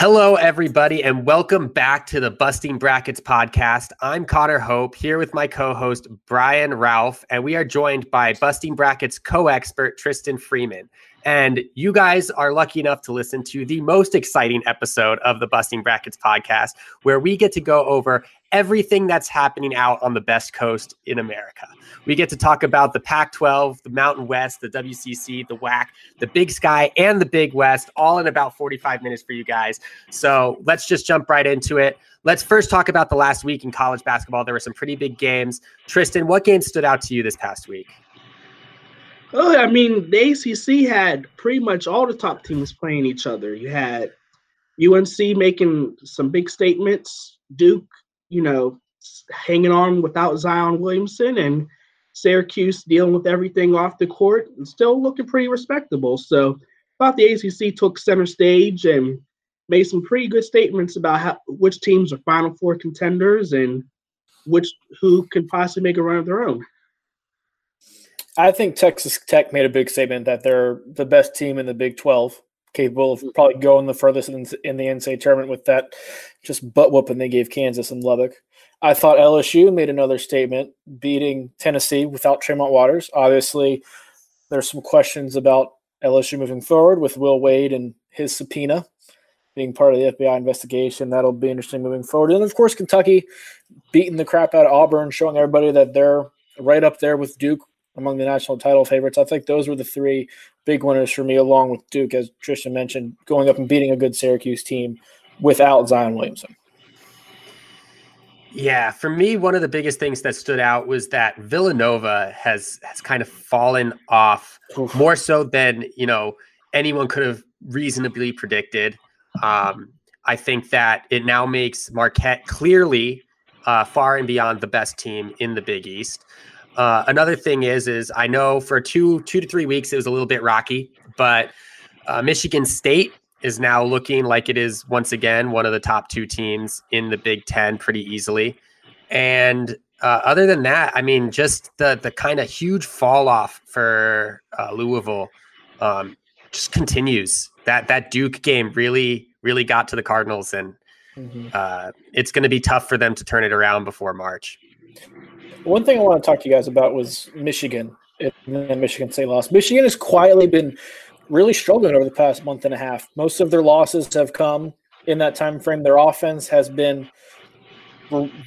Hello, everybody, and welcome back to the Busting Brackets podcast. I'm Connor Hope here with my co host, Brian Ralph, and we are joined by Busting Brackets co expert, Tristan Freeman. And you guys are lucky enough to listen to the most exciting episode of the Busting Brackets podcast, where we get to go over everything that's happening out on the best coast in America. We get to talk about the Pac 12, the Mountain West, the WCC, the WAC, the Big Sky, and the Big West, all in about 45 minutes for you guys. So let's just jump right into it. Let's first talk about the last week in college basketball. There were some pretty big games. Tristan, what game stood out to you this past week? Oh, I mean, the ACC had pretty much all the top teams playing each other. You had UNC making some big statements, Duke, you know, hanging on without Zion Williamson, and Syracuse dealing with everything off the court and still looking pretty respectable. So I thought the ACC took center stage and made some pretty good statements about how which teams are Final Four contenders and which who can possibly make a run of their own. I think Texas Tech made a big statement that they're the best team in the Big 12, capable of mm-hmm. probably going the furthest in, in the NCAA tournament with that just butt whooping they gave Kansas and Lubbock. I thought LSU made another statement, beating Tennessee without Tremont Waters. Obviously, there's some questions about LSU moving forward with Will Wade and his subpoena being part of the FBI investigation. That'll be interesting moving forward. And of course, Kentucky beating the crap out of Auburn, showing everybody that they're right up there with Duke among the national title favorites. I think those were the three big winners for me, along with Duke, as Tristan mentioned, going up and beating a good Syracuse team without Zion Williamson. Yeah, for me, one of the biggest things that stood out was that Villanova has has kind of fallen off Oof. more so than you know anyone could have reasonably predicted. Um, I think that it now makes Marquette clearly uh, far and beyond the best team in the Big East. Uh, another thing is, is I know for two, two to three weeks it was a little bit rocky, but uh, Michigan State is now looking like it is once again one of the top two teams in the Big Ten pretty easily. And uh, other than that, I mean, just the the kind of huge fall off for uh, Louisville um, just continues. That that Duke game really really got to the Cardinals, and mm-hmm. uh, it's going to be tough for them to turn it around before March. One thing I want to talk to you guys about was Michigan and Michigan State loss. Michigan has quietly been really struggling over the past month and a half. Most of their losses have come in that time frame. Their offense has been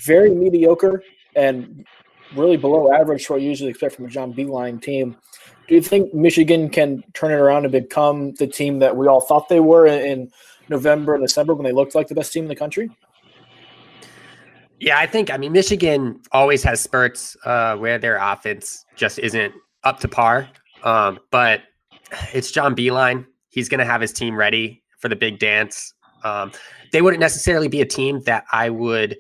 very mediocre and really below average for what you usually expect from a John Beilein team. Do you think Michigan can turn it around and become the team that we all thought they were in November and December when they looked like the best team in the country? Yeah, I think I mean Michigan always has spurts uh, where their offense just isn't up to par. Um, but it's John Beilein. He's going to have his team ready for the big dance. Um, they wouldn't necessarily be a team that I would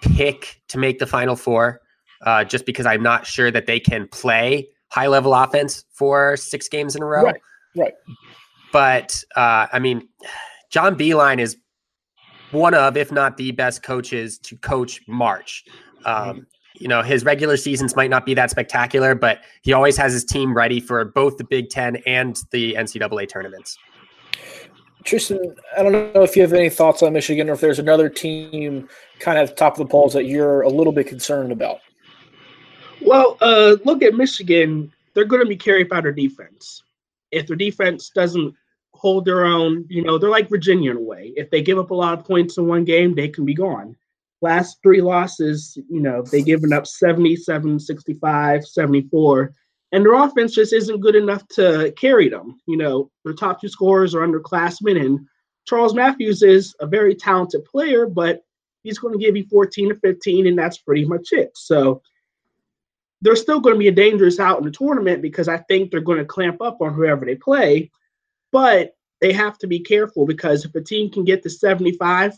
pick to make the Final Four, uh, just because I'm not sure that they can play high level offense for six games in a row. Right. Right. But uh, I mean, John Beilein is one of, if not the best coaches to coach March. Um, you know, his regular seasons might not be that spectacular, but he always has his team ready for both the Big Ten and the NCAA tournaments. Tristan, I don't know if you have any thoughts on Michigan or if there's another team kind of top of the polls that you're a little bit concerned about. Well, uh, look at Michigan. They're going to be carried by their defense. If their defense doesn't hold their own. You know, they're like Virginia in a way. If they give up a lot of points in one game, they can be gone. Last three losses, you know, they've given up 77, 65, 74, and their offense just isn't good enough to carry them. You know, their top two scorers are underclassmen, and Charles Matthews is a very talented player, but he's going to give you 14 to 15, and that's pretty much it. So they're still going to be a dangerous out in the tournament because I think they're going to clamp up on whoever they play. But they have to be careful because if a team can get to 75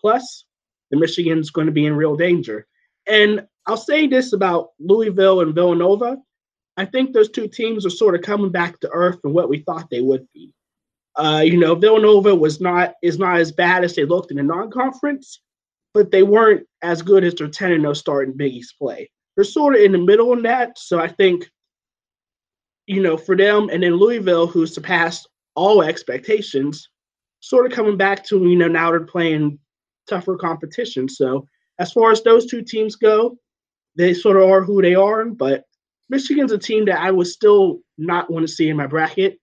plus, the Michigan's going to be in real danger. And I'll say this about Louisville and Villanova. I think those two teams are sort of coming back to earth and what we thought they would be. Uh, you know, Villanova was not is not as bad as they looked in the non-conference, but they weren't as good as their 10 and 0 start in Big East play. they're sort of in the middle in that. So I think, you know, for them, and then Louisville, who surpassed all expectations, sort of coming back to you know now they're playing tougher competition. So as far as those two teams go, they sort of are who they are. But Michigan's a team that I would still not want to see in my bracket.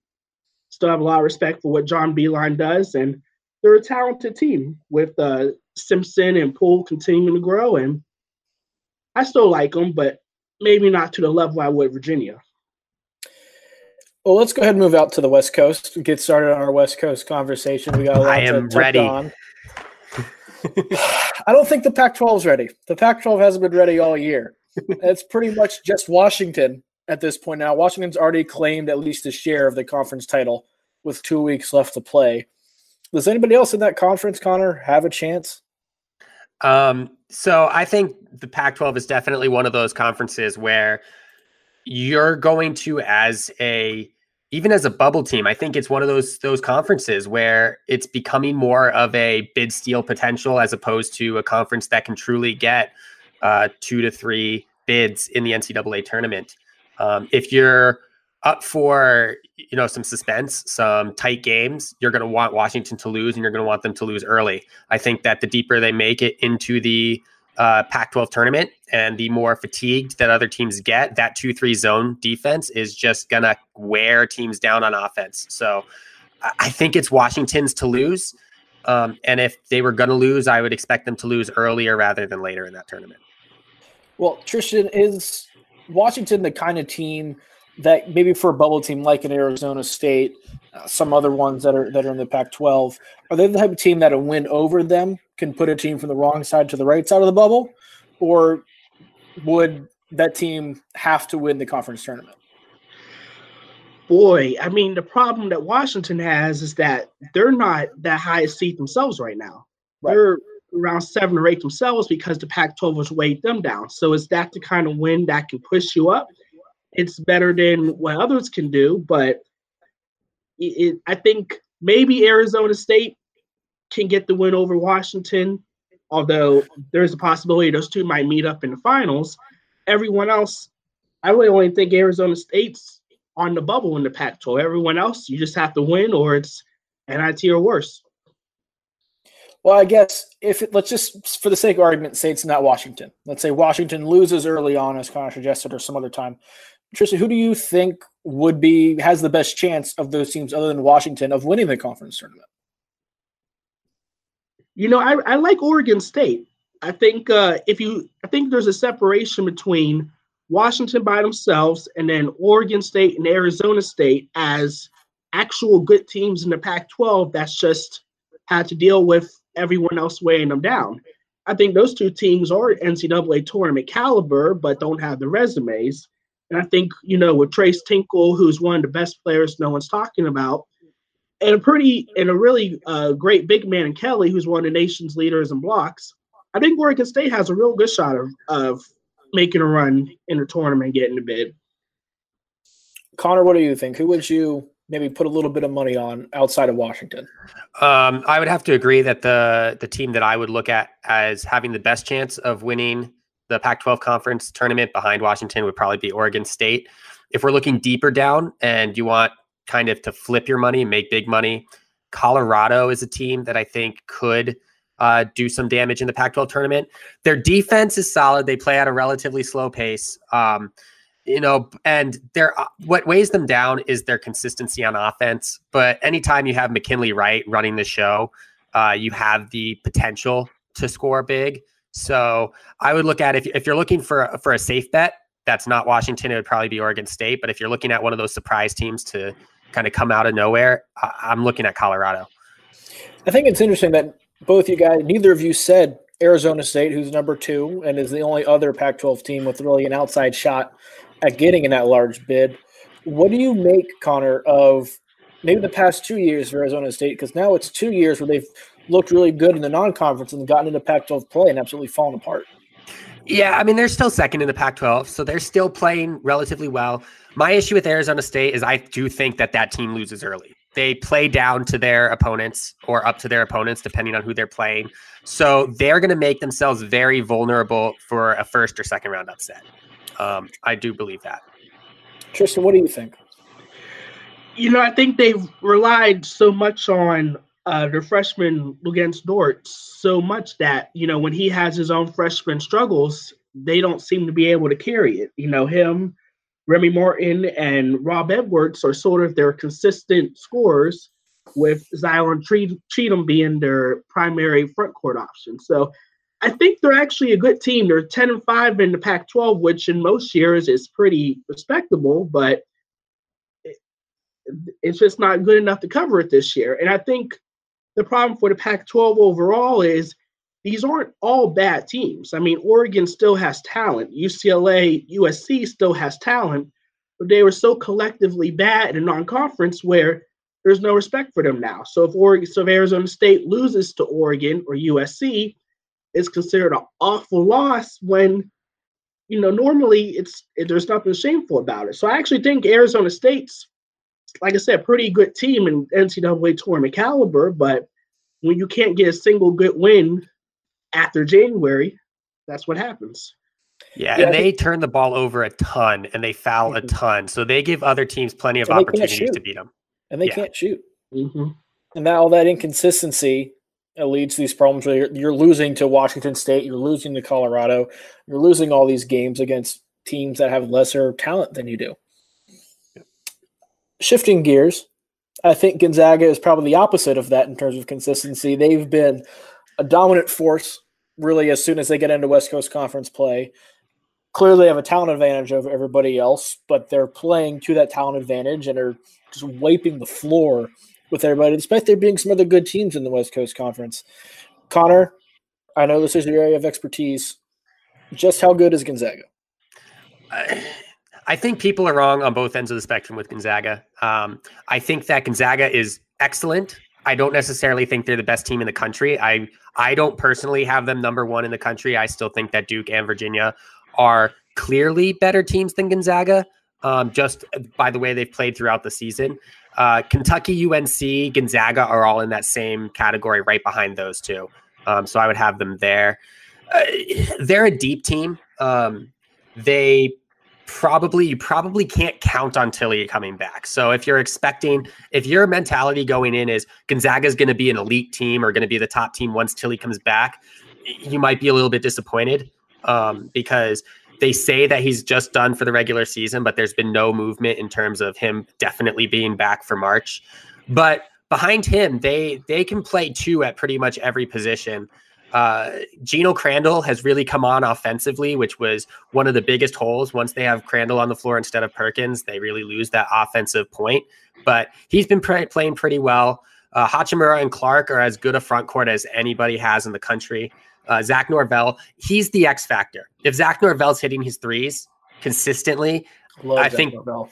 Still have a lot of respect for what John Beilein does, and they're a talented team with uh, Simpson and Poole continuing to grow. And I still like them, but maybe not to the level I would Virginia. Well, let's go ahead and move out to the West Coast. Get started on our West Coast conversation. We got a lot I am to ready. on. I don't think the Pac-12 is ready. The Pac-12 hasn't been ready all year. it's pretty much just Washington at this point now. Washington's already claimed at least a share of the conference title with two weeks left to play. Does anybody else in that conference, Connor, have a chance? Um, so I think the Pac-12 is definitely one of those conferences where you're going to, as a even as a bubble team, I think it's one of those those conferences where it's becoming more of a bid steal potential as opposed to a conference that can truly get uh, two to three bids in the NCAA tournament. Um, if you're up for you know some suspense, some tight games, you're going to want Washington to lose, and you're going to want them to lose early. I think that the deeper they make it into the uh, Pac-12 tournament, and the more fatigued that other teams get, that two-three zone defense is just gonna wear teams down on offense. So I think it's Washington's to lose, um, and if they were gonna lose, I would expect them to lose earlier rather than later in that tournament. Well, Tristan is Washington the kind of team that maybe for a bubble team like an Arizona State, uh, some other ones that are that are in the Pac-12, are they the type of team that a win over them can put a team from the wrong side to the right side of the bubble, or would that team have to win the conference tournament? Boy, I mean, the problem that Washington has is that they're not that high a seed themselves right now. Right. They're around seven or eight themselves because the Pac-12 has weighed them down. So is that the kind of win that can push you up? It's better than what others can do, but it, it, I think maybe Arizona State can get the win over Washington, although there's a possibility those two might meet up in the finals. Everyone else, I really only think Arizona State's on the bubble in the Pac 12. Everyone else, you just have to win or it's NIT or worse. Well, I guess if it, let's just, for the sake of argument, say it's not Washington. Let's say Washington loses early on, as Connor suggested, or some other time. Tristan, who do you think would be has the best chance of those teams other than Washington of winning the conference tournament? You know, I, I like Oregon State. I think uh, if you, I think there's a separation between Washington by themselves and then Oregon State and Arizona State as actual good teams in the Pac-12. That's just had to deal with everyone else weighing them down. I think those two teams are NCAA tournament caliber, but don't have the resumes. And I think, you know, with Tres Tinkle, who's one of the best players no one's talking about, and a pretty and a really uh, great big man in Kelley, who's one of the nation's leaders in blocks. I think Oregon State has a real good shot of, of making a run in the tournament, getting the bid. Connor, what do you think? Who would you maybe put a little bit of money on outside of Washington? Um, I would have to agree that the the team that I would look at as having the best chance of winning the Pac-12 conference tournament behind Washington would probably be Oregon State. If we're looking deeper down and you want kind of to flip your money and make big money. Colorado is a team that I think could uh, do some damage in the Pac 12 tournament. Their defense is solid. They play at a relatively slow pace. Um, you know, and their uh, what weighs them down is their consistency on offense. But anytime you have McKinley Wright running the show, uh, you have the potential to score big. So I would look at if, if you're looking for for a safe bet, that's not Washington. It would probably be Oregon State. But if you're looking at one of those surprise teams to kind of come out of nowhere, I- am looking at Colorado. I think it's interesting that both you guys, neither of you said Arizona State, who's number two and is the only other Pac 12 team with really an outside shot at getting in that large bid. What do you make, Connor, of maybe the past two years for Arizona State? Because now it's two years where they've looked really good in the non conference and gotten into Pac 12 play and absolutely fallen apart. Yeah, I mean, they're still second in the Pac 12, so they're still playing relatively well. My issue with Arizona State is I do think that that team loses early. They play down to their opponents or up to their opponents, depending on who they're playing. So they're going to make themselves very vulnerable for a first or second round upset. Um, I do believe that. Tristan, what do you think? You know, I think they've relied so much on uh, their freshman Luguentz Dort so much that you know when he has his own freshman struggles, they don't seem to be able to carry it. You know, him, Remy Martin, and Rob Edwards are sort of their consistent scorers, with Zylan Cheatham being their primary front court option. So I think they're actually a good team. They're 10 and 5 in the Pac 12, which in most years is pretty respectable, but it's just not good enough to cover it this year. And I think the problem for the Pac 12 overall is these aren't all bad teams. I mean, Oregon still has talent, UCLA, USC still has talent, but they were so collectively bad in a non conference where there's no respect for them now. So if Oregon, so if Arizona State loses to Oregon or USC, it's considered an awful loss when you know normally it's there's nothing shameful about it. So I actually think Arizona State's like I said, pretty good team in NCAA tournament caliber, but when you can't get a single good win after January, that's what happens. Yeah, yeah and they turn the ball over a ton and they foul mm-hmm. a ton. So they give other teams plenty of opportunities to beat them. And they yeah. can't shoot. Mm-hmm. And now all that inconsistency leads to these problems where you're, you're losing to Washington State, you're losing to Colorado, you're losing all these games against teams that have lesser talent than you do shifting gears, I think Gonzaga is probably the opposite of that in terms of consistency. They've been a dominant force really as soon as they get into West Coast Conference play. Clearly, have a talent advantage over everybody else, but they're playing to that talent advantage and are just wiping the floor with everybody, despite there being some other good teams in the West Coast Conference. Connor, I know this is your area of expertise. Just how good is Gonzaga? I think people are wrong on both ends of the spectrum with Gonzaga. Um, I think that Gonzaga is excellent. I don't necessarily think they're the best team in the country. I I don't personally have them number one in the country. I still think that Duke and Virginia are clearly better teams than Gonzaga. Um, just by the way they've played throughout the season. Uh, Kentucky, UNC, Gonzaga are all in that same category, right behind those two. Um, so I would have them there. Uh, they're a deep team. Um, they probably you probably can't count on Tillie coming back. So if you're expecting, if your mentality going in is Gonzaga is going to be an elite team or going to be the top team once Tillie comes back, you might be a little bit disappointed um, because they say that he's just done for the regular season, but there's been no movement in terms of him definitely being back for March. But behind him, they they can play two at pretty much every position. Uh, Geno Crandall has really come on offensively, which was one of the biggest holes. Once they have Crandall on the floor instead of Perkins, they really lose that offensive point. But he's been pre- playing pretty well. Uh, Hachimura and Clarke are as good a front court as anybody has in the country. Uh, Zach Norvell, he's the X factor. If Zach Norvell's hitting his threes consistently, I think Norvell.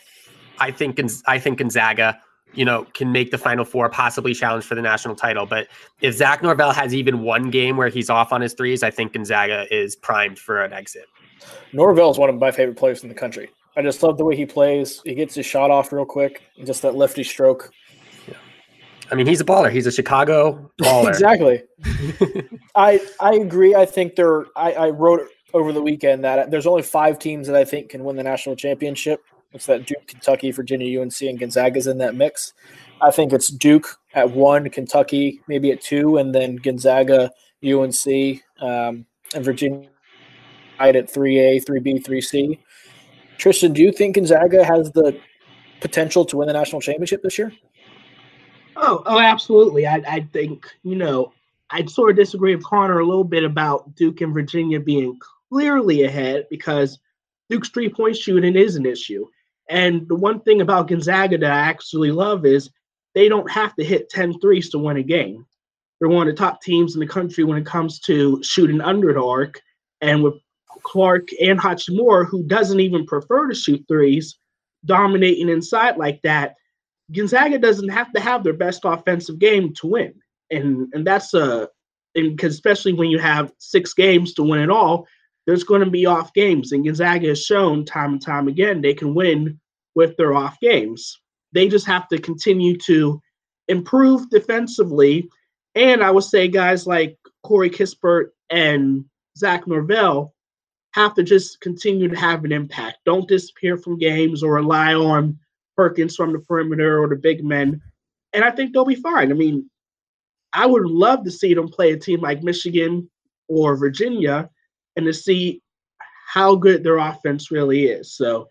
I think I think Gonzaga you know, can make the final four, possibly challenge for the national title. But if Zach Norvell has even one game where he's off on his threes, I think Gonzaga is primed for an exit. Norvell is one of my favorite players in the country. I just love the way he plays. He gets his shot off real quick, just that lefty stroke. Yeah. I mean, he's a baller. He's a Chicago baller. exactly. I I agree. I think there. I, I wrote over the weekend that there's only five teams that I think can win the national championship. It's that Duke, Kentucky, Virginia, UNC, and Gonzaga's in that mix. I think it's Duke at one, Kentucky maybe at two, and then Gonzaga, UNC, um, and Virginia tied at 3A, 3B, 3C. Tristan, do you think Gonzaga has the potential to win the national championship this year? Oh, oh, absolutely. I, I think, you know, I sort of disagree with Connor a little bit about Duke and Virginia being clearly ahead because Duke's three point shooting is an issue. And the one thing about Gonzaga that I actually love is they don't have to hit 10 threes to win a game. They're one of the top teams in the country when it comes to shooting under the arc. And with Clarke and Hachimura, who doesn't even prefer to shoot threes, dominating inside like that, Gonzaga doesn't have to have their best offensive game to win. And and that's a and especially when you have six games to win it all, there's going to be off games, and Gonzaga has shown time and time again they can win with their off games. They just have to continue to improve defensively. And I would say guys like Corey Kispert and Zach Norvell have to just continue to have an impact. Don't disappear from games or rely on Perkins from the perimeter or the big men. And I think they'll be fine. I mean, I would love to see them play a team like Michigan or Virginia and to see how good their offense really is. So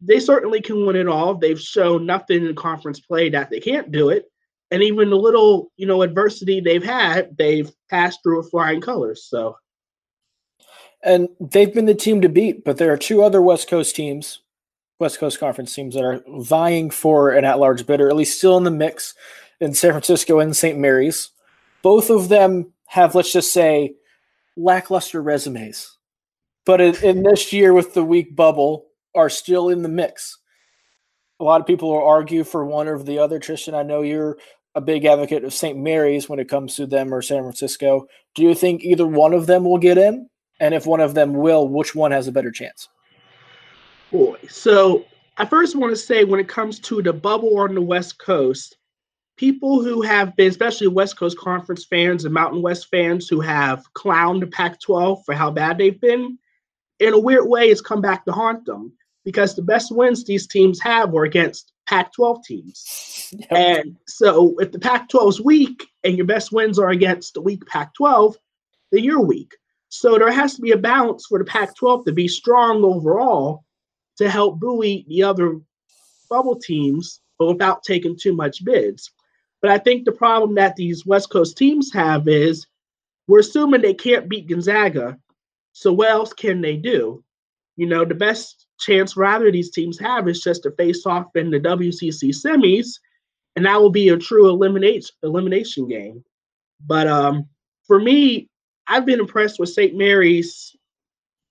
they certainly can win it all. They've shown nothing in conference play that they can't do it. And even the little, you know, adversity they've had, they've passed through with flying colors. So and they've been the team to beat, but there are two other West Coast teams, West Coast Conference teams that are vying for an at-large bid, or at least still in the mix in San Francisco and St. Mary's. Both of them have, let's just say, lackluster resumes, but in, in this year with the weak bubble, are still in the mix. A lot of people will argue for one or the other. Tristan, I know you're a big advocate of St. Mary's when it comes to them or San Francisco. Do you think either one of them will get in? And if one of them will, which one has a better chance? Boy, so I first want to say when it comes to the bubble on the West Coast, people who have been, especially West Coast Conference fans and Mountain West fans who have clowned the Pac 12 for how bad they've been, in a weird way, it's come back to haunt them because the best wins these teams have were against Pac 12 teams. Yep. And so if the Pac 12 is weak and your best wins are against the weak Pac 12, then you're weak. So there has to be a balance for the Pac 12 to be strong overall to help buoy the other bubble teams, but without taking too much bids. But I think the problem that these West Coast teams have is we're assuming they can't beat Gonzaga. So what else can they do? You know, the best chance rather these teams have is just to face off in the WCC semis, and that will be a true elimination elimination game. But um, for me, I've been impressed with St. Mary's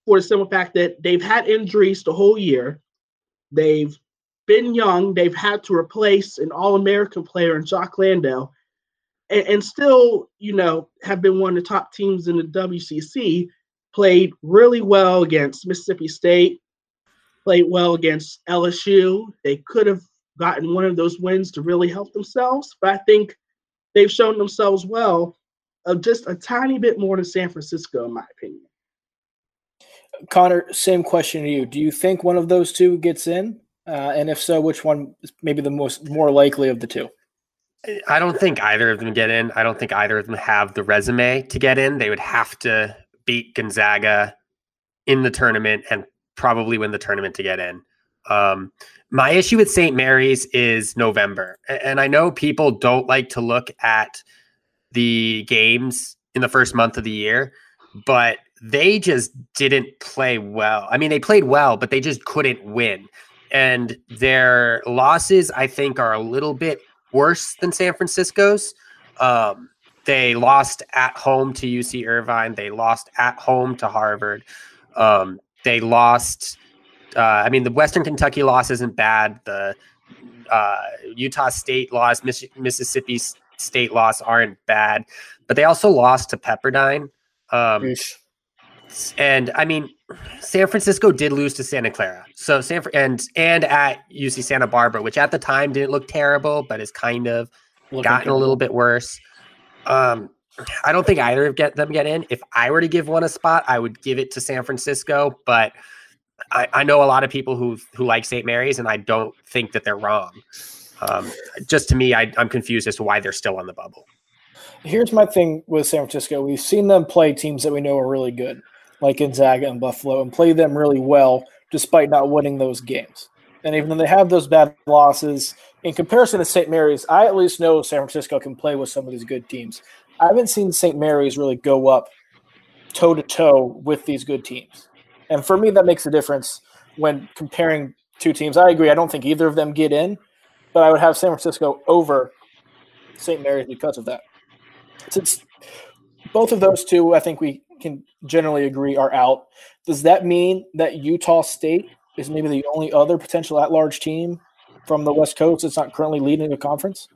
for the simple fact that they've had injuries the whole year. They've been young. They've had to replace an All American player in Jock Landale, and, and, still, you know, have been one of the top teams in the WCC. Played really well against Mississippi State. Played well against LSU. They could have gotten one of those wins to really help themselves, but I think they've shown themselves well of just a tiny bit more than San Francisco, in my opinion. Connor, same question to you. Do you think one of those two gets in? Uh, and if so, which one is maybe the most more likely of the two? I don't think either of them get in. I don't think either of them have the resume to get in. They would have to beat Gonzaga in the tournament and probably win the tournament to get in. Um, my issue with St. Mary's is November. And I know people don't like to look at the games in the first month of the year, but they just didn't play well. I mean, they played well, but they just couldn't win. And their losses, I think, are a little bit worse than San Francisco's. Um, they lost at home to UC Irvine. They lost at home to Harvard. Um, they lost. Uh, I mean, the Western Kentucky loss isn't bad. The uh, Utah State loss, Miss- Mississippi State loss aren't bad, but they also lost to Pepperdine. Um, and I mean, San Francisco did lose to Santa Clara. So San and and at UC Santa Barbara, which at the time didn't look terrible, but has kind of Looking gotten terrible. a little bit worse. Um, I don't think either of get them get in. If I were to give one a spot, I would give it to San Francisco. But I, I know a lot of people who who like St. Mary's, and I don't think that they're wrong. Um, just to me, I, I'm confused as to why they're still on the bubble. Here's my thing with San Francisco. We've seen them play teams that we know are really good, like Gonzaga and Buffalo, and play them really well despite not winning those games. And even though they have those bad losses, in comparison to St. Mary's, I at least know San Francisco can play with some of these good teams. I haven't seen St. Mary's really go up toe to toe with these good teams. And for me, that makes a difference when comparing two teams. I agree. I don't think either of them get in, but I would have San Francisco over St. Mary's because of that. Since both of those two, I think we can generally agree are out. Does that mean that Utah State is maybe the only other potential at-large team from the West Coast that's not currently leading a conference?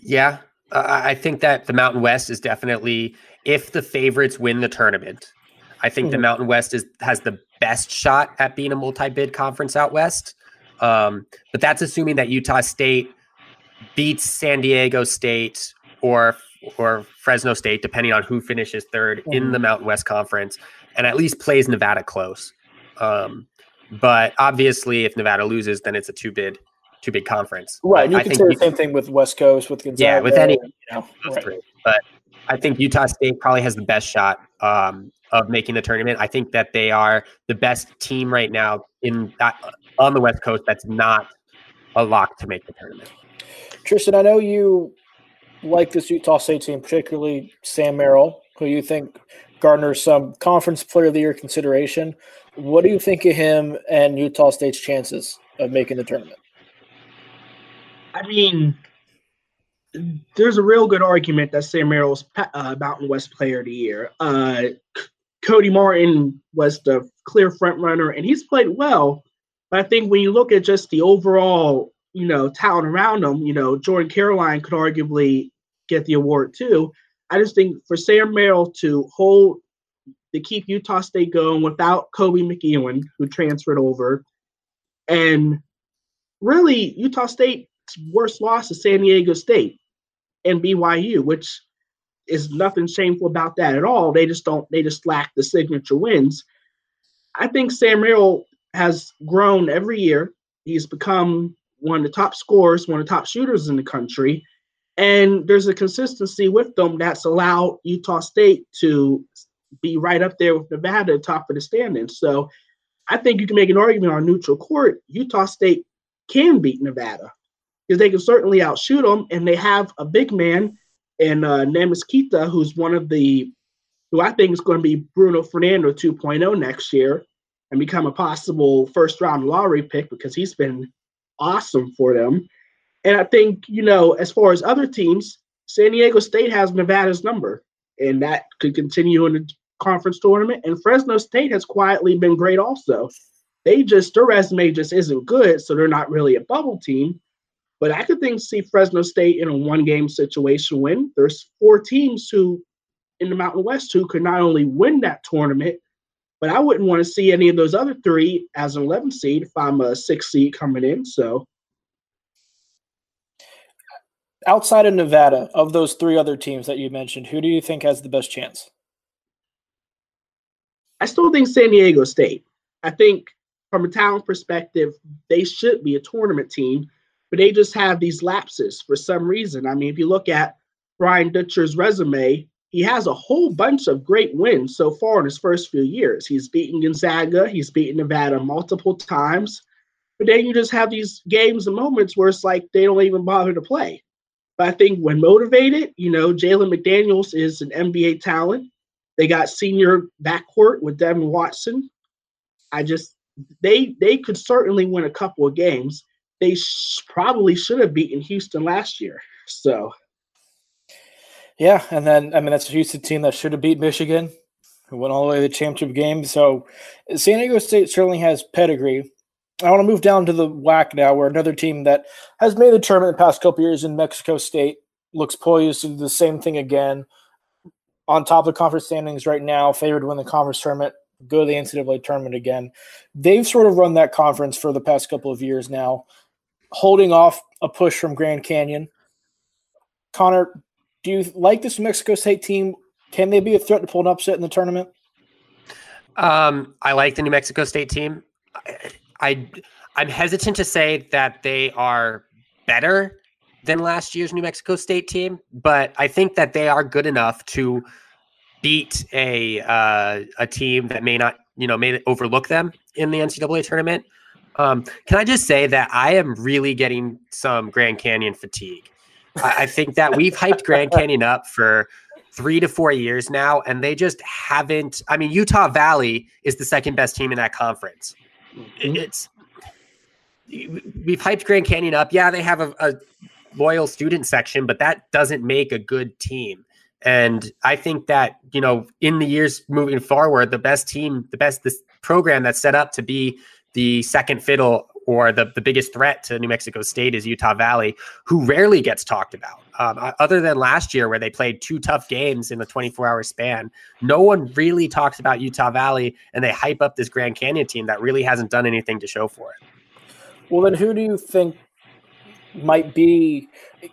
Yeah, uh, I think that the Mountain West is definitely if the favorites win the tournament. I think mm-hmm. the Mountain West is has the best shot at being a multi-bid conference out west. Um, but that's assuming that Utah State beats San Diego State or or Fresno State, depending on who finishes 3rd mm-hmm. in the Mountain West Conference, and at least plays Nevada close. Um, but obviously, if Nevada loses, then it's a two bid two big conference. Right. you I can say the same thing with West Coast, with Gonzaga. Yeah, with any, you know, right. But I think Utah State probably has the best shot um, of making the tournament. I think that they are the best team right now in that, on the West Coast. That's not a lock to make the tournament. Tristan, I know you like this Utah State team, particularly Sam Merrill, who you think garners some conference player of the year consideration. What do you think of him and Utah State's chances of making the tournament? I mean, there's a real good argument that Sam Merrill's uh, Mountain West Player of the Year. Uh, Cody Martin was the clear front runner, and he's played well. But I think when you look at just the overall, you know, talent around him, you know, Jordan Caroline could arguably get the award too. I just think for Sam Merrill to hold to keep Utah State going without Kobe McEwen, who transferred over, and really Utah State's worst loss is San Diego State and BYU, which is nothing shameful about that at all. They just don't. They just lack the signature wins. I think Sam Merrill has grown every year. He's become one of the top scorers, one of the top shooters in the country, and there's a consistency with them that's allowed Utah State to be right up there with Nevada, top of the standings. So I think you can make an argument on neutral court. Utah State can beat Nevada because they can certainly outshoot them, and they have a big man in uh, Neemias Queta, who's one of the who I think is going to be Bruno Fernando 2.0 next year and become a possible first round lottery pick because he's been awesome for them. And I think, you know, as far as other teams, San Diego State has Nevada's number, and that could continue in the conference tournament. And Fresno State has quietly been great also. They just, their resume just isn't good, so they're not really a bubble team. But I could think see Fresno State in a one game situation win. There's four teams who in the Mountain West who could not only win that tournament, but I wouldn't want to see any of those other three as an 11 seed if I'm a six seed coming in. So outside of Nevada, of those three other teams that you mentioned, who do you think has the best chance? I still think San Diego State. I think from a talent perspective, they should be a tournament team but they just have these lapses for some reason. I mean, if you look at Brian Dutcher's resume, he has a whole bunch of great wins so far in his first few years. He's beaten Gonzaga, he's beaten Nevada multiple times, but then you just have these games and moments where it's like they don't even bother to play. But I think when motivated, you know, Jalen McDaniels is an NBA talent. They got senior backcourt with Devin Watson. I just they they could certainly win a couple of games they sh- probably should have beaten Houston last year. So, yeah, and then I mean that's a Houston team that should have beat Michigan, who went all the way to the championship game. So, San Diego State certainly has pedigree. I want to move down to the WAC now, where another team that has made the tournament the past couple years in Mexico State looks poised to do the same thing again. On top of the conference standings right now, favored to win the conference tournament, go to the NCAA tournament again. They've sort of run that conference for the past couple of years now holding off a push from Grand Canyon. Connor, do you like this Mexico State team? Can they be a threat to pull an upset in the tournament? Um, I like the New Mexico State team. I, I I'm hesitant to say that they are better than last year's New Mexico State team, but I think that they are good enough to beat a uh, a team that may not, you know, may overlook them in the NCAA tournament. Um, can I just say that I am really getting some Grand Canyon fatigue? I, I think that we've hyped Grand Canyon up for three to four years now, and they just haven't. I mean, Utah Valley is the second best team in that conference. Mm-hmm. It's we've hyped Grand Canyon up. Yeah, they have a, a loyal student section, but that doesn't make a good team. And I think that, you know, in the years moving forward, the best team, the best this program that's set up to be the second fiddle or the, the biggest threat to New Mexico State is Utah Valley, who rarely gets talked about. Um, other than last year, where they played two tough games in the 24 hour span, no one really talks about Utah Valley, and they hype up this Grand Canyon team that really hasn't done anything to show for it. Well, then who do you think might be.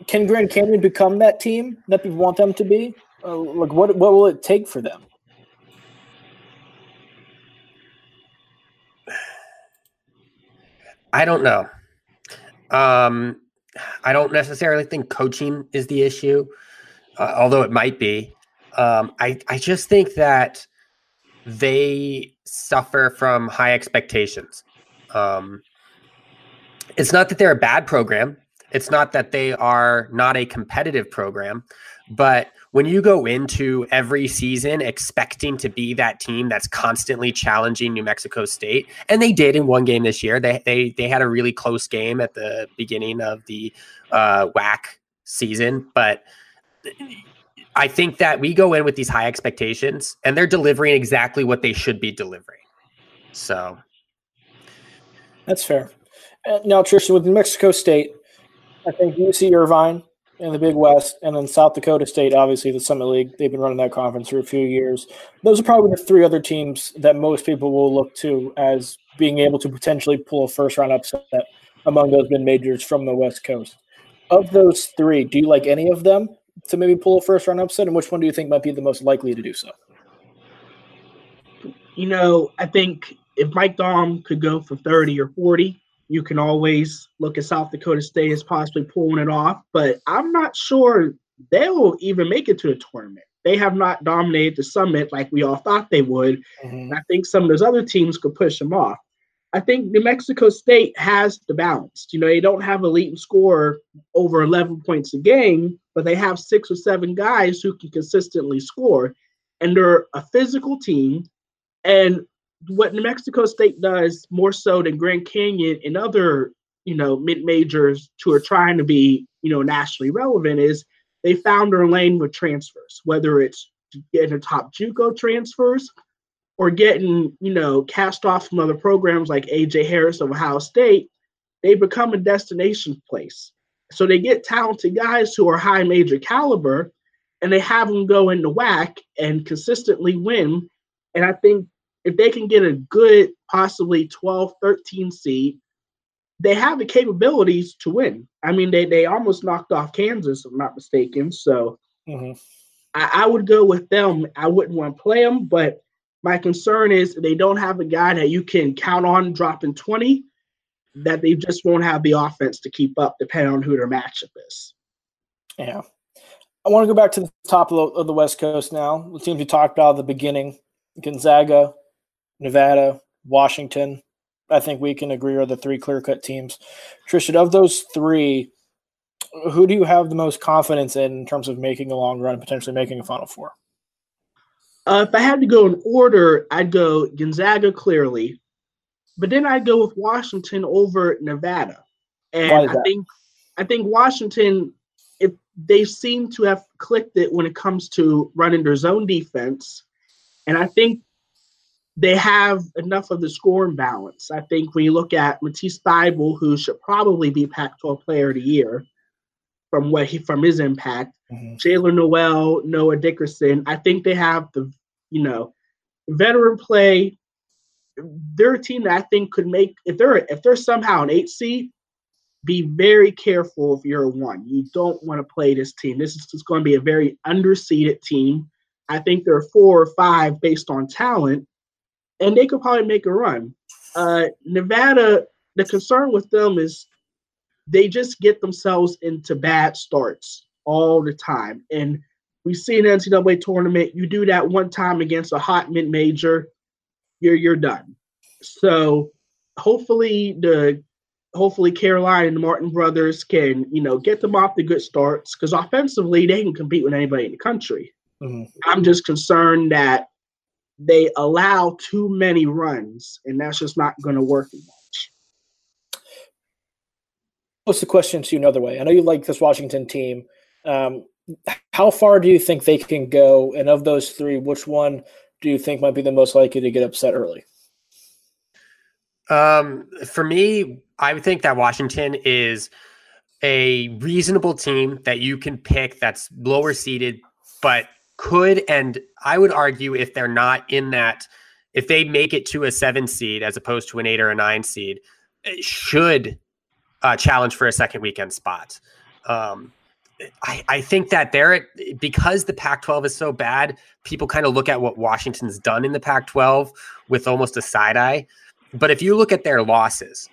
Can Grand Canyon become that team that people want them to be? Uh, like, what what will it take for them? I don't know. Um, I don't necessarily think coaching is the issue, uh, although it might be. Um, I I just think that they suffer from high expectations. Um, it's not that they're a bad program. It's not that they are not a competitive program, but when you go into every season expecting to be that team that's constantly challenging New Mexico State, and they did in one game this year. They they they had a really close game at the beginning of the uh, WAC season, but I think that we go in with these high expectations, and they're delivering exactly what they should be delivering. So that's fair. Uh, now, Tristan, with New Mexico State, I think UC Irvine in the Big West, and then South Dakota State, obviously the Summit League. They've been running that conference for a few years. Those are probably the three other teams that most people will look to as being able to potentially pull a first round upset among those mid majors from the West Coast. Of those three, do you like any of them to maybe pull a first round upset, and which one do you think might be the most likely to do so? You know, I think if Mike Daum could go for 30 or 40, you can always look at South Dakota State as possibly pulling it off, but I'm not sure they'll even make it to the tournament. They have not dominated the summit like we all thought they would. Mm-hmm. I think some of those other teams could push them off. I think New Mexico State has the balance. You know, they don't have elite score over 11 points a game, but they have six or seven guys who can consistently score. And they're a physical team. And what New Mexico State does more so than Grand Canyon and other, you know, mid majors who are trying to be, you know, nationally relevant is they found their lane with transfers, whether it's getting a top JUCO transfers or getting, you know, cast off from other programs like AJ Harris of Ohio State, they become a destination place. So they get talented guys who are high major caliber and they have them go into WAC and consistently win. And I think if they can get a good, possibly 12, 13 seed, they have the capabilities to win. I mean, they they almost knocked off Kansas, if I'm not mistaken. So mm-hmm. I, I, would go with them. I wouldn't want to play them, but my concern is they don't have a guy that you can count on dropping 20, that they just won't have the offense to keep up, depending on who their matchup is. Yeah. I want to go back to the top of the, of the West Coast now. The teams we talked about at the beginning Gonzaga, Nevada, Washington. I think we can agree are the three clear cut teams. Tristan, of those three, who do you have the most confidence in in terms of making a long run, potentially making a Final Four? Uh, if I had to go in order, I'd go Gonzaga clearly, but then I'd go with Washington over Nevada. And I think I think Washington, if they seem to have clicked it when it comes to running their zone defense, and I think they have enough of the scoring balance. I think when you look at Matisse Thybulle, who should probably be Pac-12 Player of the Year from what he from his impact, mm-hmm. Jaylen Nowell, Noah Dickerson, I think they have the you know veteran play. They're a team that I think could make if they're if they're somehow an eight seed, be very careful if you're a one. You don't want to play this team. This is just going to be a very underseeded team. I think they're four or five based on talent and they could probably make a run. Uh, Nevada, the concern with them is they just get themselves into bad starts all the time. And we see the NCAA tournament, you do that one time against a hot mid major, you're you're done. So hopefully the hopefully Caroline and the Martin brothers can, you know, get them off the good starts because offensively they can compete with anybody in the country. Mm-hmm. I'm just concerned that they allow too many runs, and that's just not going to work much. What's the question to you another way? I know you like this Washington team. Um, how far do you think they can go? And of those three, which one do you think might be the most likely to get upset early? Um, for me, I would think that Washington is a reasonable team that you can pick that's lower seeded, but could and I would argue if they're not in that, if they make it to a seven seed as opposed to an eight or a nine seed, should uh, challenge for a second weekend spot. Um, I, I think that they're because the Pac 12 is so bad, people kind of look at what Washington's done in the Pac 12 with almost a side eye. But if you look at their losses,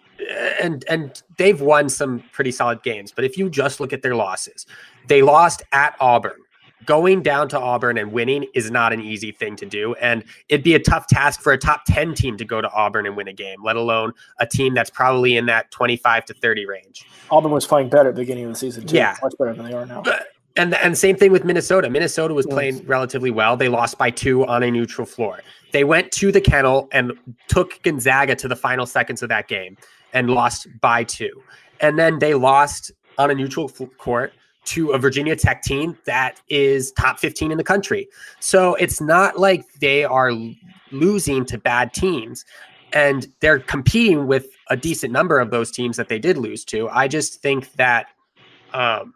and and they've won some pretty solid games, but if you just look at their losses, they lost at Auburn, going down to Auburn and winning is not an easy thing to do. And it'd be a tough task for a top 10 team to go to Auburn and win a game, let alone a team that's probably in that 25 to 30 range. Auburn was playing better at the beginning of the season, too. Yeah. Much better than they are now. But, and and same thing with Minnesota. Minnesota was playing yes. relatively well. They lost by two on a neutral floor. They went to the kennel and took Gonzaga to the final seconds of that game and lost by two. And then they lost on a neutral court to a Virginia Tech team that is top 15 in the country. So it's not like they are losing to bad teams and they're competing with a decent number of those teams that they did lose to. I just think that um,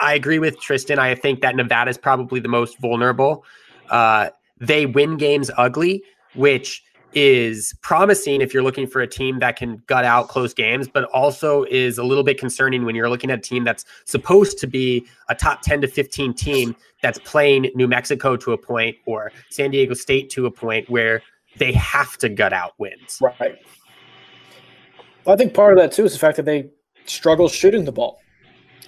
I agree with Tristan. I think that Nevada is probably the most vulnerable. Uh, they win games ugly, which is promising if you're looking for a team that can gut out close games, but also is a little bit concerning when you're looking at a team that's supposed to be a top 10 to 15 team that's playing New Mexico to a point or San Diego State to a point where they have to gut out wins. Right. I think part of that too is the fact that they struggle shooting the ball.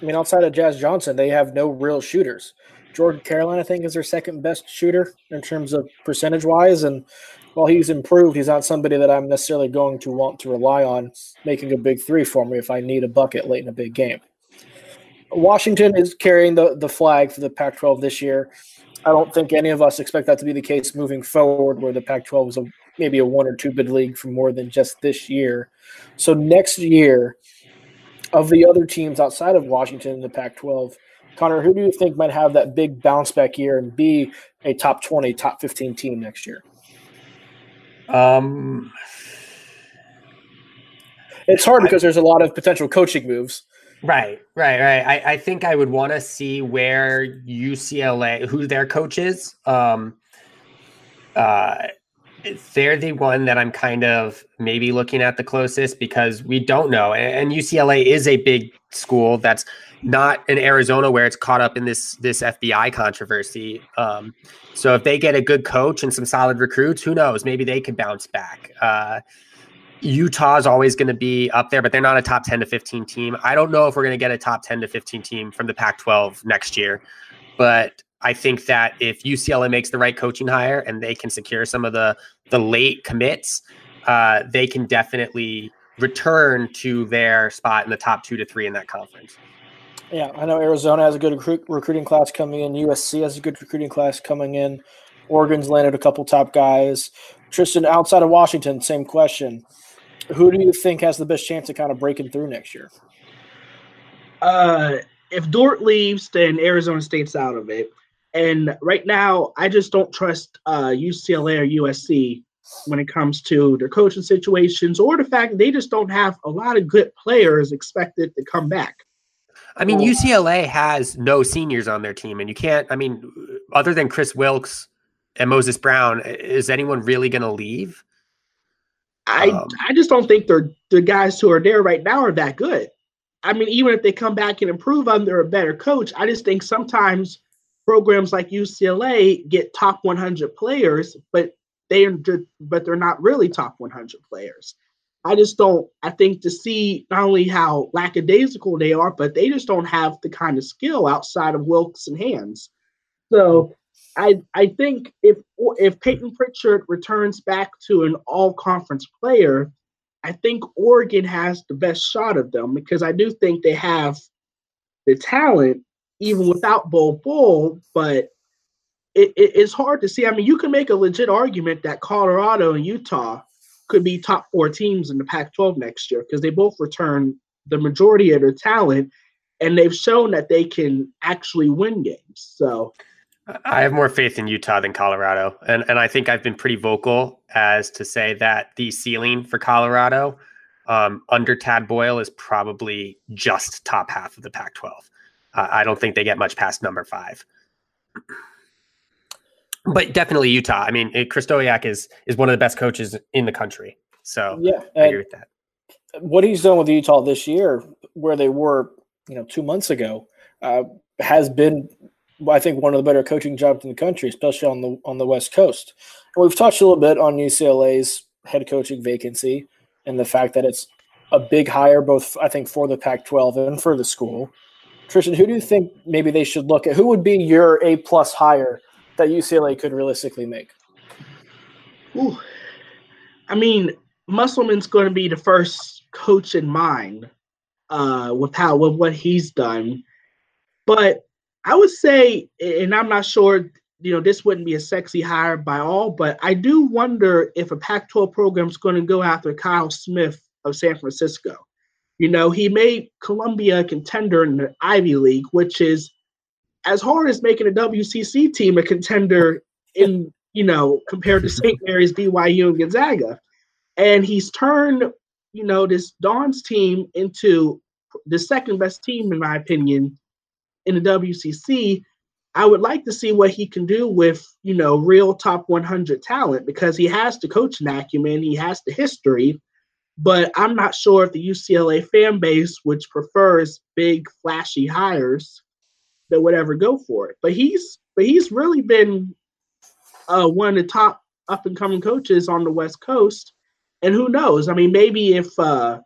I mean, outside of Jazz Johnson, they have no real shooters. Jordan Caroline, I think, is their second best shooter in terms of percentage wise. And while he's improved, he's not somebody that I'm necessarily going to want to rely on making a big three for me if I need a bucket late in a big game. Washington is carrying the, the flag for the Pac 12 this year. I don't think any of us expect that to be the case moving forward, where the Pac 12 is a, maybe a one or two bid league for more than just this year. So next year, of the other teams outside of Washington in the Pac 12, Connor, who do you think might have that big bounce back year and be a top 20, top 15 team next year? Um, it's hard because there's a lot of potential coaching moves. Right, right, right. I, I think I would want to see where UCLA, who their coach is. Um, uh, they're the one that I'm kind of maybe looking at the closest because we don't know. And UCLA is a big school that's not in Arizona where it's caught up in this this FBI controversy. Um, so if they get a good coach and some solid recruits, who knows? Maybe they could bounce back. Uh, Utah is always going to be up there, but they're not a top 10 to 15 team. I don't know if we're going to get a top 10 to 15 team from the Pac 12 next year, but I think that if UCLA makes the right coaching hire and they can secure some of the the late commits, uh, they can definitely return to their spot in the top two to three in that conference. Yeah, I know Arizona has a good recruit, recruiting class coming in. USC has a good recruiting class coming in. Oregon's landed a couple top guys. Tristan, outside of Washington, same question. Who do you think has the best chance of kind of breaking through next year? Uh, if Dort leaves, then Arizona State's out of it. And right now, I just don't trust uh, UCLA or USC when it comes to their coaching situations or the fact that they just don't have a lot of good players expected to come back. I mean, UCLA has no seniors on their team, and you can't. I mean, other than Kris Wilkes and Moses Brown, is anyone really going to leave? I um, I just don't think they're the guys who are there right now are that good. I mean, even if they come back and improve under a better coach, I just think sometimes programs like UCLA get top 100 players, but they but they're not really top 100 players. I just don't. I think to see not only how lackadaisical they are, but they just don't have the kind of skill outside of Wilkes and Hands. So I I think if if Payton Pritchard returns back to an all conference player, I think Oregon has the best shot of them because I do think they have the talent even without Bol Bull, but it, it, it's hard to see. I mean, you can make a legit argument that Colorado and Utah could be top four teams in the Pac 12 next year because they both return the majority of their talent and they've shown that they can actually win games. So I have more faith in Utah than Colorado. And, and I think I've been pretty vocal as to say that the ceiling for Colorado um, under Tad Boyle is probably just top half of the Pac 12. Uh, I don't think they get much past number five but definitely Utah. I mean, Krystkowiak is is one of the best coaches in the country. So yeah, I agree with that. what he's done with Utah this year, where they were, you know, two months ago, uh, has been, I think, one of the better coaching jobs in the country, especially on the on the West Coast. And we've touched a little bit on UCLA's head coaching vacancy and the fact that it's a big hire, both I think for the Pac-12 and for the school. Tristan, who do you think maybe they should look at? Who would be your A plus hire that UCLA could realistically make? Ooh. I mean, Musselman's going to be the first coach in mind uh, with how with what he's done. But I would say, and I'm not sure, you know, this wouldn't be a sexy hire by all, but I do wonder if a Pac-12 program is going to go after Kyle Smith of San Francisco. You know, he made Columbia a contender in the Ivy League, which is as hard as making a WCC team a contender in, you know, compared to St. Mary's, BYU, and Gonzaga. And he's turned, you know, this Dons team into the second best team, in my opinion, in the WCC. I would like to see what he can do with, you know, real top 100 talent because he has the coaching acumen, he has the history, but I'm not sure if the UCLA fan base, which prefers big, flashy hires, that would ever go for it. But he's, but he's really been uh, one of the top up and coming coaches on the West Coast, and who knows? I mean, maybe if uh,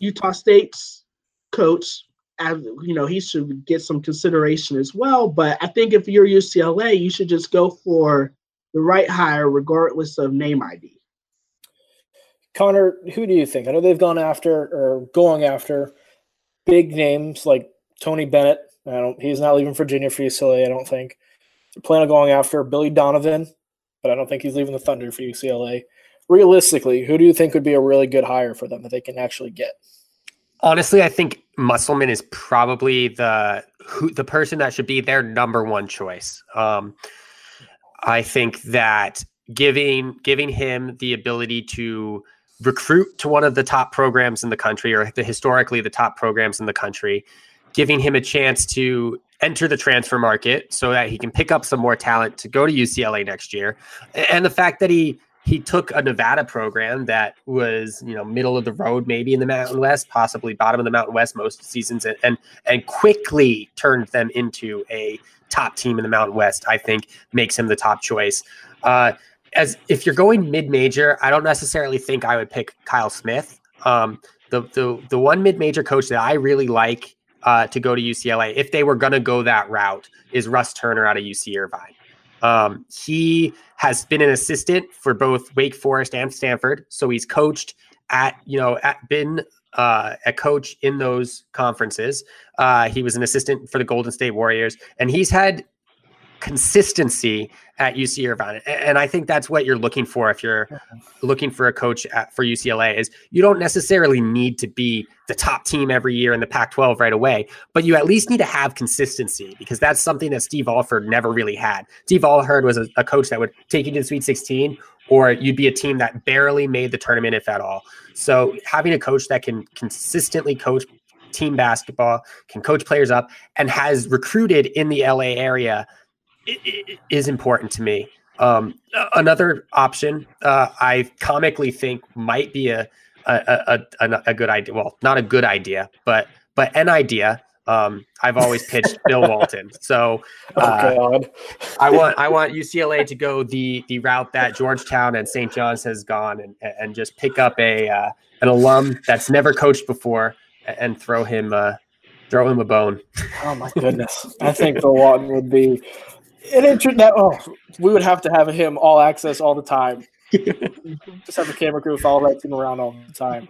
Utah State's coach as you know, he should get some consideration as well. But I think if you're UCLA, you should just go for the right hire, regardless of name ID. Connor, who do you think? I know they've gone after or going after big names like Tony Bennett. I don't. He's not leaving Virginia for UCLA. I don't think. They're planning on going after Billy Donovan, but I don't think he's leaving the Thunder for UCLA. Realistically, who do you think would be a really good hire for them that they can actually get? Honestly, I think Musselman is probably the who the person that should be their number one choice. Um, I think that giving giving him the ability to recruit to one of the top programs in the country, or the historically the top programs in the country, giving him a chance to enter the transfer market so that he can pick up some more talent to go to UCLA next year, and the fact that he he took a Nevada program that was, you know, middle of the road, maybe in the Mountain West, possibly bottom of the Mountain West most seasons, and and, and quickly turned them into a top team in the Mountain West. I think makes him the top choice. Uh, as if you're going mid major, I don't necessarily think I would pick Kyle Smith. Um, the the the one mid major coach that I really like uh, to go to UCLA, if they were going to go that route, is Russ Turner out of UC Irvine. Um, he has been an assistant for both Wake Forest and Stanford, so he's coached at you know at been uh, a coach in those conferences. Uh, he was an assistant for the Golden State Warriors, and he's had consistency at UC Irvine. And I think that's what you're looking for if you're looking for a coach at, for UCLA is you don't necessarily need to be the top team every year in the Pac-12 right away, but you at least need to have consistency because that's something that Steve Alford never really had. Steve Alford was a, a coach that would take you to the Sweet 16 or you'd be a team that barely made the tournament if at all. So having a coach that can consistently coach team basketball, can coach players up and has recruited in the LA area is important to me. Um, another option uh, I comically think might be a a, a, a good idea. Well, not a good idea, but but an idea. Um, I've always pitched Bill Walton, so oh, uh, oh I want I want UCLA to go the the route that Georgetown and St. John's has gone, and and just pick up a uh, an alum that's never coached before and throw him uh, throw him a bone. Oh my goodness! I think Bill Walton would be an intro that oh we would have to have him all access all the time. Just have the camera crew follow that team around all the time.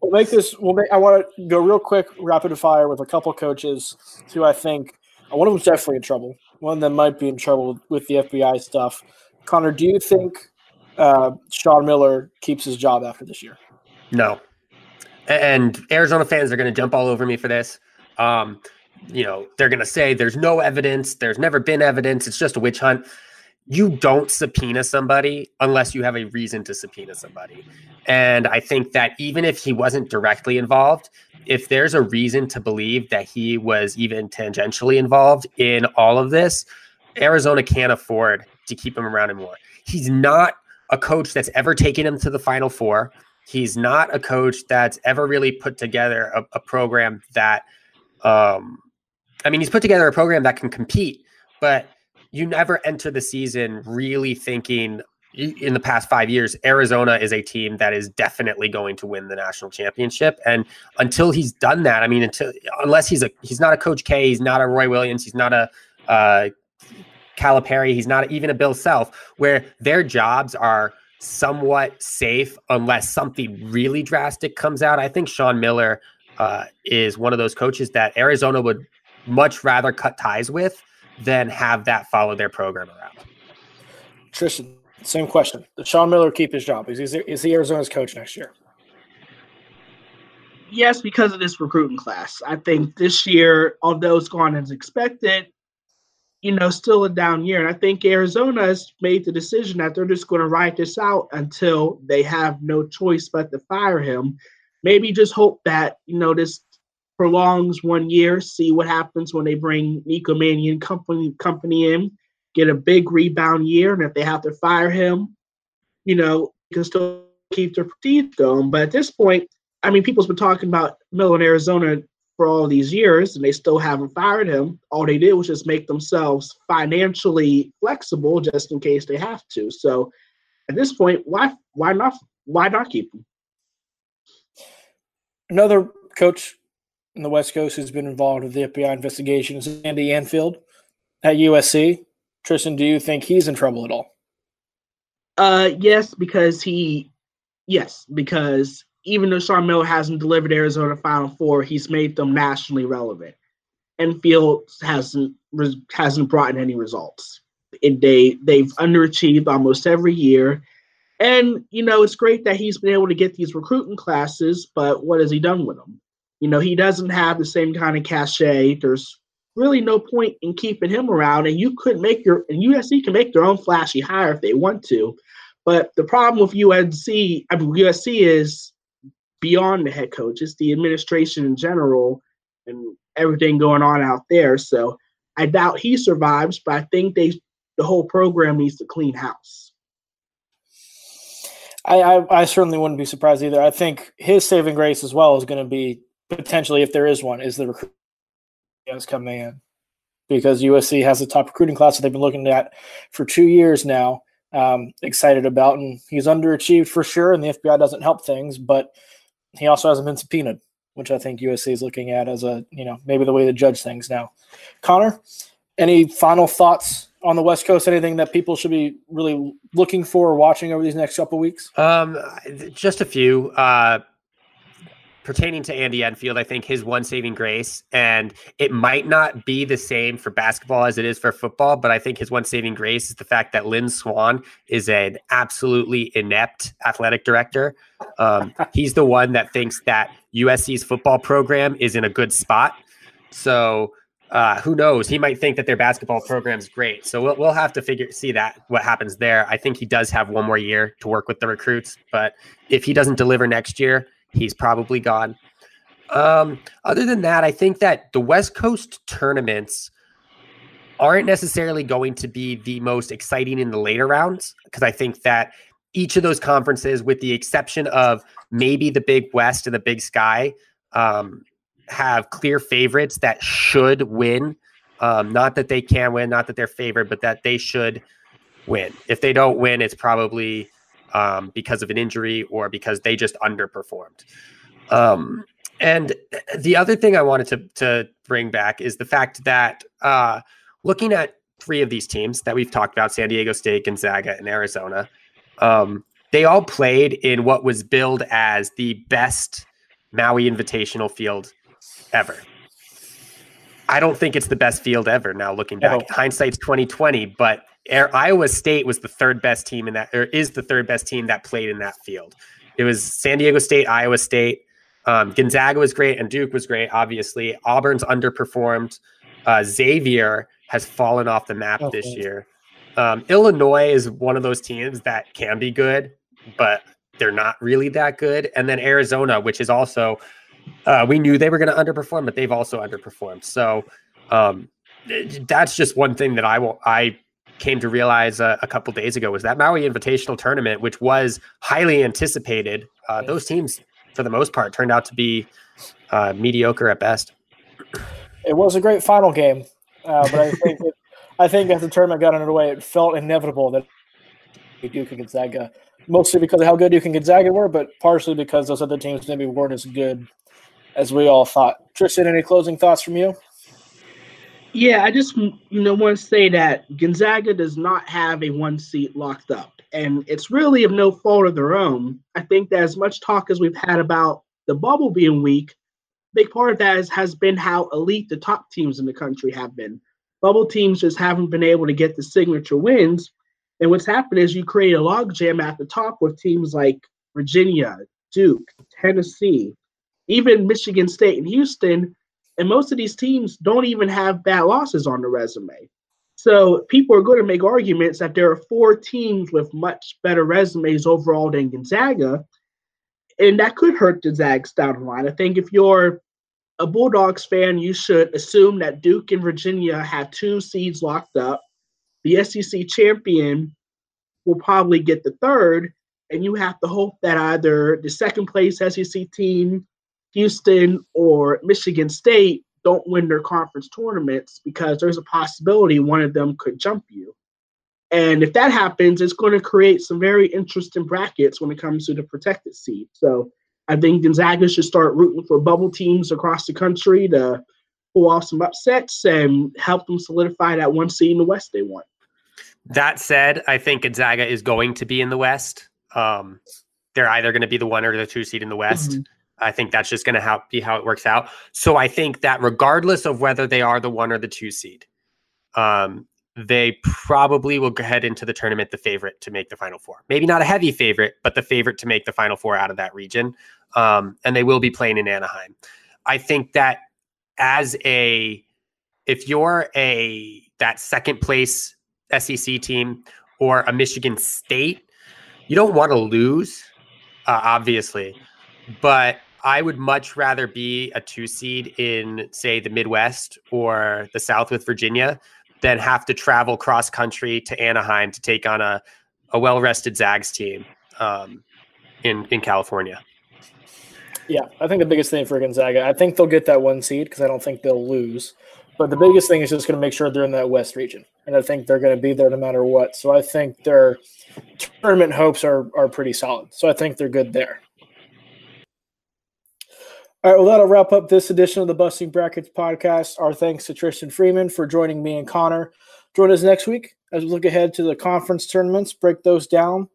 We'll make this. We'll make. I want to go real quick, rapid fire with a couple coaches who I think one of them's definitely in trouble. One of them might be in trouble with the FBI stuff. Connor, do you think uh, Sean Miller keeps his job after this year? No. And Arizona fans are going to jump all over me for this. Um, you know, they're going to say there's no evidence, there's never been evidence, it's just a witch hunt. You don't subpoena somebody unless you have a reason to subpoena somebody. And I think that even if he wasn't directly involved, if there's a reason to believe that he was even tangentially involved in all of this, Arizona can't afford to keep him around anymore. He's not a coach that's ever taken him to the final four. He's not a coach that's ever really put together a, a program that, um, I mean, he's put together a program that can compete, but you never enter the season really thinking in the past five years, Arizona is a team that is definitely going to win the national championship. And until he's done that, I mean, until unless he's a he's not a Coach K, he's not a Roy Williams, he's not a uh, Calipari, he's not even a Bill Self, where their jobs are somewhat safe unless something really drastic comes out. I think Sean Miller uh, is one of those coaches that Arizona would much rather cut ties with than have that follow their program around. Tristan, same question. Does Sean Miller keep his job? Is he, is he Arizona's coach next year? Yes, because of this recruiting class. I think this year, although it's gone as expected, you know, still a down year. And I think Arizona has made the decision that they're just going to ride this out until they have no choice but to fire him. Maybe just hope that, you know, this prolongs one year, see what happens when they bring Nico Mannion company company in, get a big rebound year, and if they have to fire him, you know, you can still keep their prestige going. But at this point, I mean, people's been talking about Miller in Arizona for all these years, and they still haven't fired him. All they did was just make themselves financially flexible, just in case they have to. So, at this point, why why not why not keep him? Another coach in the West Coast who's been involved with the FBI investigation is Andy Enfield at USC. Tristan, do you think he's in trouble at all? Uh, yes, because he, yes, because even though Miller hasn't delivered Arizona Final Four, he's made them nationally relevant. Enfield hasn't hasn't brought in any results. And they they've underachieved almost every year. And you know, it's great that he's been able to get these recruiting classes, but what has he done with them? You know, he doesn't have the same kind of cachet. There's really no point in keeping him around. And you could make your and USC can make their own flashy hire if they want to. But the problem with UNC, I mean USC is beyond the head coach. It's the administration in general and everything going on out there. So I doubt he survives, but I think they the whole program needs to clean house. I, I, I certainly wouldn't be surprised either. I think his saving grace as well is going to be potentially, if there is one, is the recruit is coming in because USC has the top recruiting class that they've been looking at for two years now. Um, excited about, and he's underachieved for sure. And the FBI doesn't help things, but he also hasn't been subpoenaed, which I think USC is looking at as a you know maybe the way to judge things now. Connor, any final thoughts on the West Coast? Anything that people should be really looking for or watching over these next couple weeks? Um, just a few. Uh, pertaining to Andy Enfield, I think his one saving grace, and it might not be the same for basketball as it is for football, but I think his one saving grace is the fact that Lynn Swann is an absolutely inept athletic director. Um, he's the one that thinks that USC's football program is in a good spot. So uh, who knows? He might think that their basketball program is great. So we'll, we'll have to figure see that what happens there. I think he does have one more year to work with the recruits, but if he doesn't deliver next year, he's probably gone. Um, other than that, I think that the West Coast tournaments aren't necessarily going to be the most exciting in the later rounds because I think that each of those conferences, with the exception of maybe the Big West and the Big Sky, um, have clear favorites that should win. Um, not that they can win, not that they're favored, but that they should win. If they don't win, it's probably um, because of an injury or because they just underperformed. Um, and the other thing I wanted to, to bring back is the fact that uh, looking at three of these teams that we've talked about San Diego State, Gonzaga, and Arizona um, they all played in what was billed as the best Maui Invitational field ever. I don't think it's the best field ever now looking back. Hindsight's 2020, but Iowa State was the third best team in that, or is the third best team that played in that field. It was San Diego State, Iowa State. Um, Gonzaga was great, and Duke was great. Obviously, Auburn's underperformed. Uh, Xavier has fallen off the map okay. this year. Um, Illinois is one of those teams that can be good, but they're not really that good. And then Arizona, which is also, uh, we knew they were going to underperform, but they've also underperformed. So um, that's just one thing that I will I came to realize a, a couple days ago was that Maui Invitational tournament, which was highly anticipated uh, those teams, for the most part, turned out to be uh, mediocre at best. It was a great final game, uh, but I think it, I think as the tournament got underway, it felt inevitable that Duke and Gonzaga, mostly because of how good Duke and Gonzaga were, but partially because those other teams maybe weren't as good as we all thought. Tristan, any closing thoughts from you? Yeah, I just you know want to say that Gonzaga does not have a one seat locked up, and it's really of no fault of their own. I think that as much talk as we've had about the bubble being weak, big part of that is, has been how elite the top teams in the country have been. Bubble teams just haven't been able to get the signature wins, and what's happened is you create a logjam at the top with teams like Virginia, Duke, Tennessee, even Michigan State and Houston and most of these teams don't even have bad losses on the resume. So people are going to make arguments that there are four teams with much better resumes overall than Gonzaga. And that could hurt the Zags down the line. I think if you're a Bulldogs fan, you should assume that Duke and Virginia have two seeds locked up. The SEC champion will probably get the third, and you have to hope that either the second place SEC team Houston or Michigan State don't win their conference tournaments because there's a possibility one of them could jump you. And if that happens, it's going to create some very interesting brackets when it comes to the protected seed. So I think Gonzaga should start rooting for bubble teams across the country to pull off some upsets and help them solidify that one seed in the West they want. That said, I think Gonzaga is going to be in the West. Um, they're either going to be the one or the two seed in the West. Mm-hmm. I think that's just going to be how it works out. So I think that regardless of whether they are the one or the two seed, um, they probably will head into the tournament the favorite to make the final four. Maybe not a heavy favorite, but the favorite to make the final four out of that region. Um, and they will be playing in Anaheim. I think that as a, if you're a that second place SEC team or a Michigan State, you don't want to lose, uh, obviously, but I would much rather be a two seed in, say, the Midwest or the South with Virginia than have to travel cross country to Anaheim to take on a, a well rested Zags team um, in, in California. Yeah, I think the biggest thing for Gonzaga, I think they'll get that one seed because I don't think they'll lose. But the biggest thing is just going to make sure they're in that West region. And I think they're going to be there no matter what. So I think their tournament hopes are, are pretty solid. So I think they're good there. All right, well, that'll wrap up this edition of the Busting Brackets podcast. Our thanks to Tristan Freeman for joining me and Connor. Join us next week as we look ahead to the conference tournaments, break those down,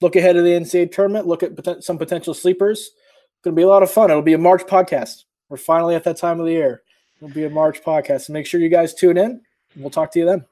look ahead to the NCAA tournament, look at some potential sleepers. It's going to be a lot of fun. It'll be a March podcast. We're finally at that time of the year. It'll be a March podcast. So make sure you guys tune in. We'll talk to you then.